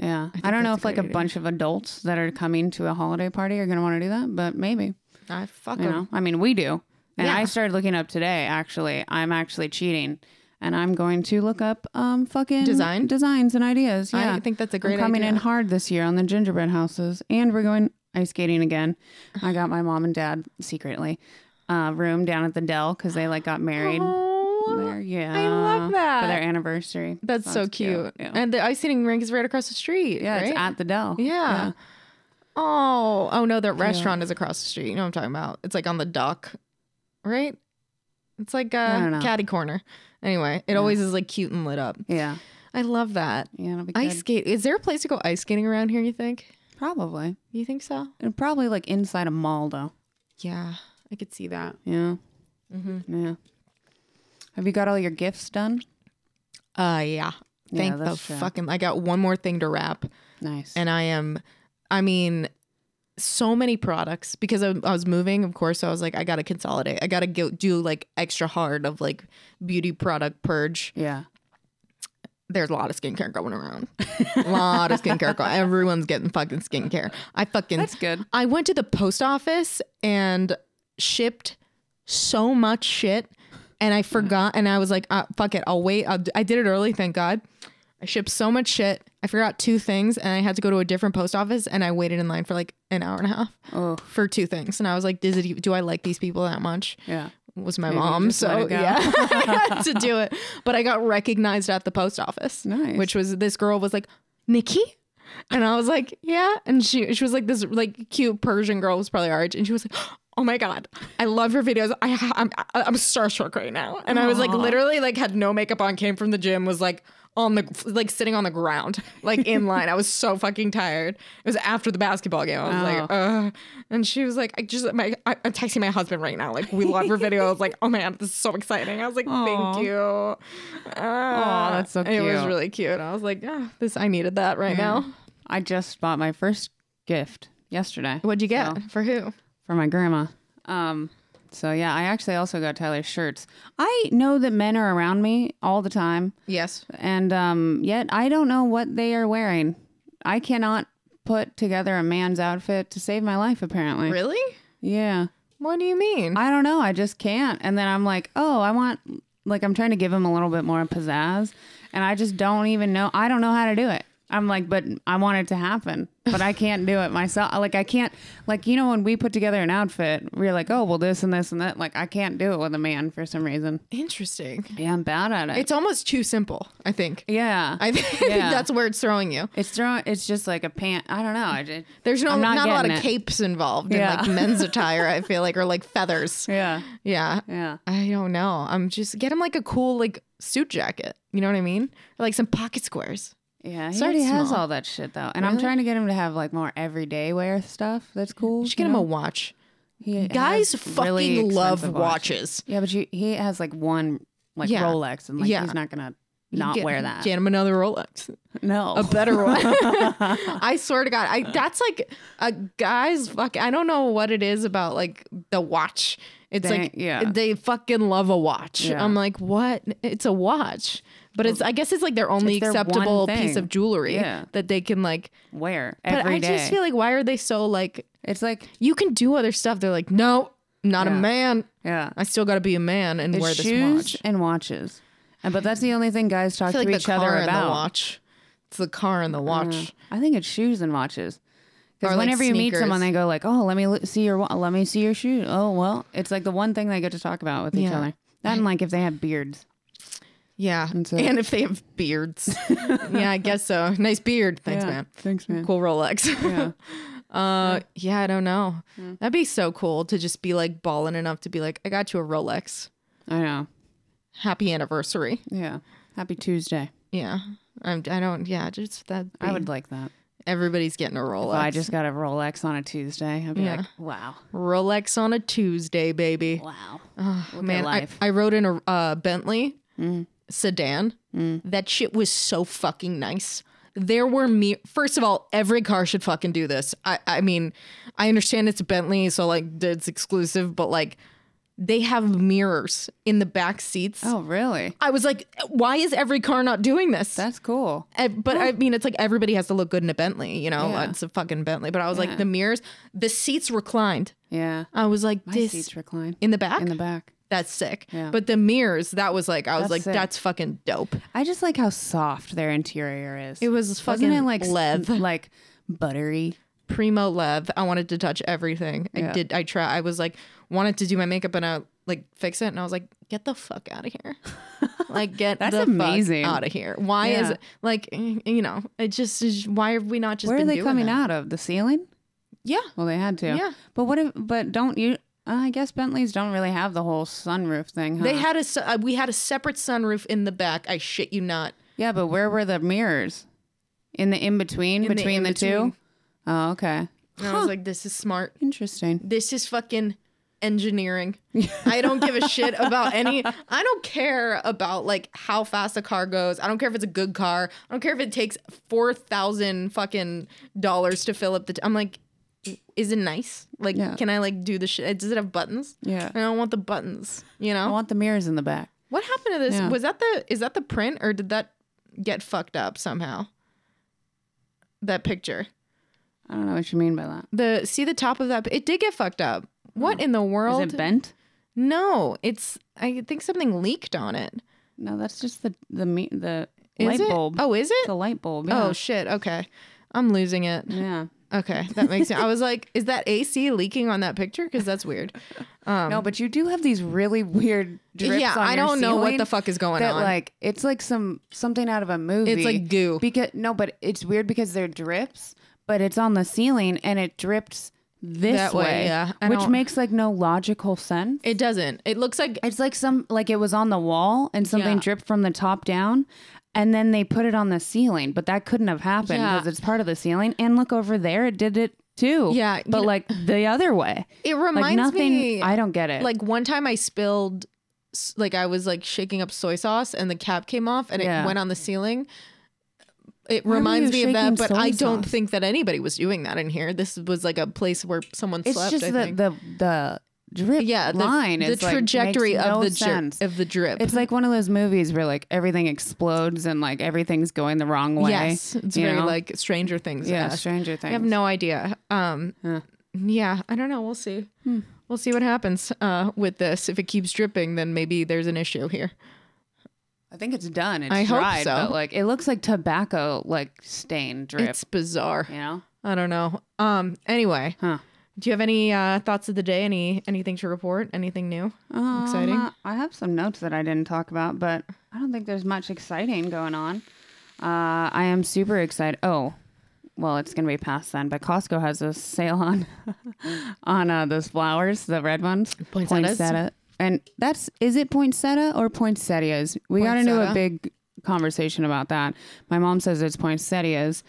Yeah, I, don't know if a like a idea. bunch of adults that are coming to a holiday party are gonna want to do that, but maybe. I fuck You 'em. know, I mean, we do. And Yeah. I started looking up today. Actually, I'm actually cheating, and I'm going to look up um fucking Design? designs and ideas. Yeah. I think that's a great I'm coming in hard this year on the gingerbread houses, and we're going ice skating again. I got my mom and dad secretly uh, room down at the Del because they like got married. Oh, Yeah, I love that. for their anniversary. that's so cute. Yeah, And the ice skating rink is right across the street. yeah right? it's at the Del. Yeah. Oh, oh no, that restaurant is across the street. You know what I'm talking about? It's like on the dock, right? It's like uh, know. caddy corner. Anyway, it always is like cute and lit up. yeah, I love that. yeah. It'll be good. Ice skate. Is there a place to go ice skating around here? You think? Probably. You think so? And probably like inside a mall though. Yeah, I could see that. Yeah. Mm-hmm. Yeah. Have you got all your gifts done? Uh, yeah. Thank the true. fucking. I got one more thing to wrap, Nice. and I am. I mean, so many products because I, I was moving. Of course, so I was like, I gotta consolidate. I gotta go do like extra hard of like beauty product purge. yeah. There's a lot of skincare going around. a lot of skincare. Going. Everyone's getting fucking skincare. I fucking. That's good. I went to the post office and shipped so much shit, and I forgot. And I was like, uh, "Fuck it, I'll wait." I'll, d- I did it early, thank God. I shipped so much shit. I forgot two things, and I had to go to a different post office, and I waited in line for like an hour and a half Oh, for two things. And I was like, "Does it? Do I like these people that much?" yeah. It was my mom, just let so it go. yeah, I had to do it. But I got recognized at the post office, Nice. which was this girl was like, "Nikki." And I was like, yeah. And she she was like this like cute Persian girl was probably our age. And she was like, oh my God, I love your videos. I, I'm, I'm starstruck right now. And I was like, literally like had no makeup on, came from the gym, was like on the, like sitting on the ground, like in line. I was so fucking tired. It was after the basketball game. I was like, uh, and she was like, I just, my, I, I'm texting my husband right now. Like, we love your video. I was like, oh man, this is so exciting. I was like, thank you. Uh, that's so It was really cute. I was like, ah, this, I needed that right now. I just bought my first gift yesterday What'd you get? So- For who? For my grandma. Um, so yeah, I actually also got Tyler's shirts. I know that men are around me all the time, Yes. and um, yet I don't know what they are wearing. I cannot put together a man's outfit to save my life. Apparently, Really? yeah. What do you mean? I don't know. I just can't. And then I'm like, oh, I want like I'm trying to give him a little bit more pizzazz, and I just don't even know. I don't know how to do it. I'm like, but I want it to happen, but I can't do it myself. Like I can't, like you know, when we put together an outfit, we're like, oh, well, this and this and that. Like I can't do it with a man for some reason. Interesting. Yeah, I'm bad at it. It's almost too simple, I think. yeah, I think, Yeah. that's where it's throwing you. it's throwing. It's just like a pant. I don't know. I just, There's no I'm not, not a lot of it. capes involved Yeah. in like men's attire, I feel like, or like feathers. yeah, Yeah. yeah. I don't know. I'm just get him like a cool like suit jacket. You know what I mean? Or like some pocket squares. Yeah, he already has small. all that shit though, and I'm Really? trying to get him to have like more everyday wear stuff. That's cool. You should get him a watch. He Guys fucking love watches. Yeah, but you, he has like one like Yeah. Rolex, and like Yeah. he's not gonna not get- wear that. Get him another Rolex. no, a better one. I swear to God, I that's like a guy's fuck. I don't know what it is about like the watch. It's They- like yeah. they fucking love a watch. Yeah. I'm like, what? It's a watch, but it's I guess it's like their only It's their one acceptable piece of jewelry Yeah. that they can like. wear But every I day. just feel like why are they so like it's like you can do other stuff? They're like, no, not a Yeah. man. yeah, I still got to be a man and it's wear this shoes watch. and watches, and but that's the only thing guys talk I feel to like each the other car and about. the watch. It's the car and the watch. Mm. I think it's shoes and watches. Or, Because like, whenever you meet someone, sneakers. they go like, "Oh, let me li- see your wa- let me see your shoe." Oh, well, it's like the one thing they get to talk about with each Yeah. other. That and like if they have beards. Yeah, That's it. and if they have beards, yeah, I guess so. Nice beard, thanks, Yeah. man. Thanks, man. Cool Rolex. Yeah. uh, yeah, I don't know. That'd be so cool to just be like balling enough to be like, I got you a Rolex. I know. Happy anniversary. Yeah. Happy Tuesday. Yeah, I'm. I don't. Yeah, just that. I would like that. Everybody's getting a Rolex. If I just got a Rolex on a Tuesday, I'd be Yeah. like, wow, Rolex on a Tuesday, baby. wow. Oh, man, I. I rode in a uh, Bentley Mm. Sedan. That shit was so fucking nice. There were me. First of all, every car should fucking do this. I, I mean, I understand it's a Bentley, so like it's exclusive, but like they have mirrors in the back seats. Oh, really? I was like, why is every car not doing this? That's cool. Uh, but I mean, it's like everybody has to look good in a Bentley, you know? Yeah. It's a fucking Bentley. But I was Yeah. like, the mirrors, the seats reclined. Yeah. I was like, My this seats recline in the back. in the back. That's sick. Yeah. But the mirrors, that was like, I was That's like, sick. that's fucking dope. I just like how soft their interior is. It was fucking Wasn't it like s- like buttery? Primo lev. I wanted to touch everything. I Yeah. did. I try. I was like, wanted to do my makeup and I like fix it, and I was like, get the fuck out of here. like, get That's the amazing. out of here. Why is it like, you know, it just is. Why have we not just? Where are they coming that? out of? The ceiling? Yeah. Well, they had to. Yeah. But what if? But don't you? Uh, I guess Bentleys don't really have the whole sunroof thing. Huh? They had a su- uh, we had a separate sunroof in the back. I shit you not. Yeah, but where were the mirrors? In the in between In the between the, two. Oh, okay. And I was like, this is smart. Interesting. This is fucking engineering. I don't give a shit about any. I don't care about like how fast a car goes. I don't care if it's a good car. I don't care if it takes four thousand fucking dollars to fill up the. T- I'm like, is it nice? Like, Yeah. can I like do the shit? Does it have buttons? Yeah. I don't want the buttons. You know I want the mirrors in the back. what happened to this? Yeah. Was that the? Is that the print or did that get fucked up somehow? That picture. I don't know what you mean by that. The see the top of that. It did get fucked up. What hmm. in the world? Is it bent? No, it's. I think something leaked on it. No, that's just the the me- the Is light it? bulb. Oh, is it? the light bulb. Yeah. Oh shit. Okay, I'm losing it. yeah. Okay, that makes sense. I was like, is that AC leaking on that picture? Because that's weird. no, um, but you do have these really weird drips yeah, I don't know what the fuck is going that on. like it's like some something out of a movie. It's like goo. Because no, but it's weird because they're drips, but it's on the ceiling and it drips this That way, yeah. I which makes like no logical sense. it doesn't. It looks like It's like some like it was on the wall and something Yeah. dripped from the top down. And then they put it on the ceiling, but that couldn't have happened Yeah. because it's part of the ceiling. And look over there, it did it too. Yeah, but know- like the other way. it Like reminds nothing. me. I don't get it. like one time I spilled, like I was like shaking up soy sauce and the cap came off and Yeah. it went on the ceiling. It Why reminds me of that, but I don't sauce? think that anybody was doing that in here. This was like a place where someone it's slept. just I the, the the drip yeah, the, line the like, trajectory of no the sense. drip of the drip. It's like one of those movies where like everything explodes and like everything's going the wrong way. yes, it's very know? like Stranger Things. yeah. Stranger Things. I have no idea. Um, Huh. yeah, I don't know. We'll see. Hmm. We'll see what happens uh, with this. If it keeps dripping, then maybe there's an issue here. I think it's done. It's I hope so. but like it looks like tobacco like stain drip. It's bizarre. you know? I don't know. Um. Anyway, Huh. Do you have any uh, thoughts of the day? Any anything to report? Anything new? Exciting? Um, I have some notes that I didn't talk about, but I don't think there's much exciting going on. Uh, I am super excited. Oh, well, it's gonna be past then, but Costco has a sale on on uh, those flowers, the red ones, Poinsettias? and that's is it poinsettia or poinsettias? We got into a big conversation about that. My mom says it's poinsettias.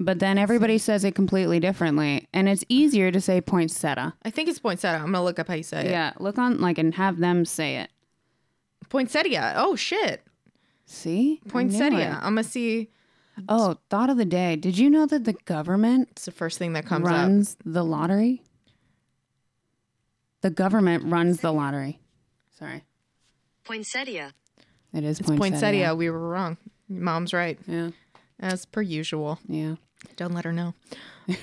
But then everybody says it completely differently, and it's easier to say poinsettia. I think it's poinsettia. I'm gonna look up how you say it. Yeah, look on like and have them say it. Poinsettia. Oh shit. See? I knew Poinsettia. it. I'm gonna see. Oh, thought of the day. Did you know that the government It's the first thing that comes up. runs the lottery? The government runs the lottery. Sorry. Poinsettia. It is It's poinsettia. poinsettia. We were wrong. Mom's right, Yeah. As per usual. Yeah. Don't let her know.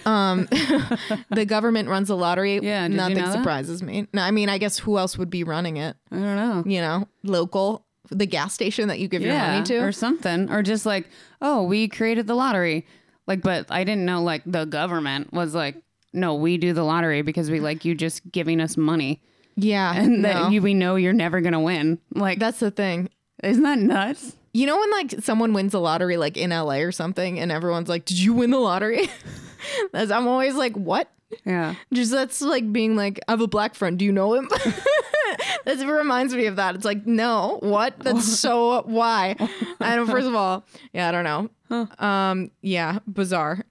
Um, the government runs the lottery. Yeah, did you nothing know that? surprises me. No, I mean, I guess who else would be running it? I don't know. You know, local, the gas station that you give your money to. or something. Or just like, oh, we created the lottery. Like, but I didn't know like the government was like, no, we do the lottery because we like you just giving us money. yeah, And no. that you, we know you're never gonna win. Like that's the thing. isn't that nuts? You know when like someone wins the lottery like in LA or something and everyone's like, "Did you win the lottery?" that's I'm always like, "What?" Yeah. Just that's like being like, "I have a black friend. Do you know him?" that reminds me of that. It's like, "No, what?" That's so why. I don't first of all, yeah, I don't know. Um yeah, bizarre.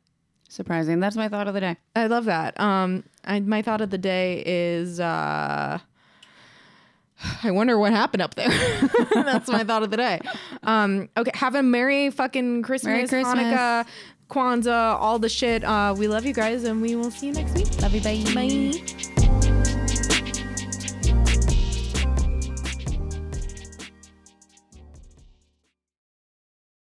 surprising. That's my thought of the day. I love that. Um, I, my thought of the day is, uh, I wonder what happened up there. That's my thought of the day. Um, okay, have a merry fucking Christmas, Merry Christmas. Hanukkah, Kwanzaa, all the shit. Uh, we love you guys, and we will see you next week. Love you. Bye. Bye.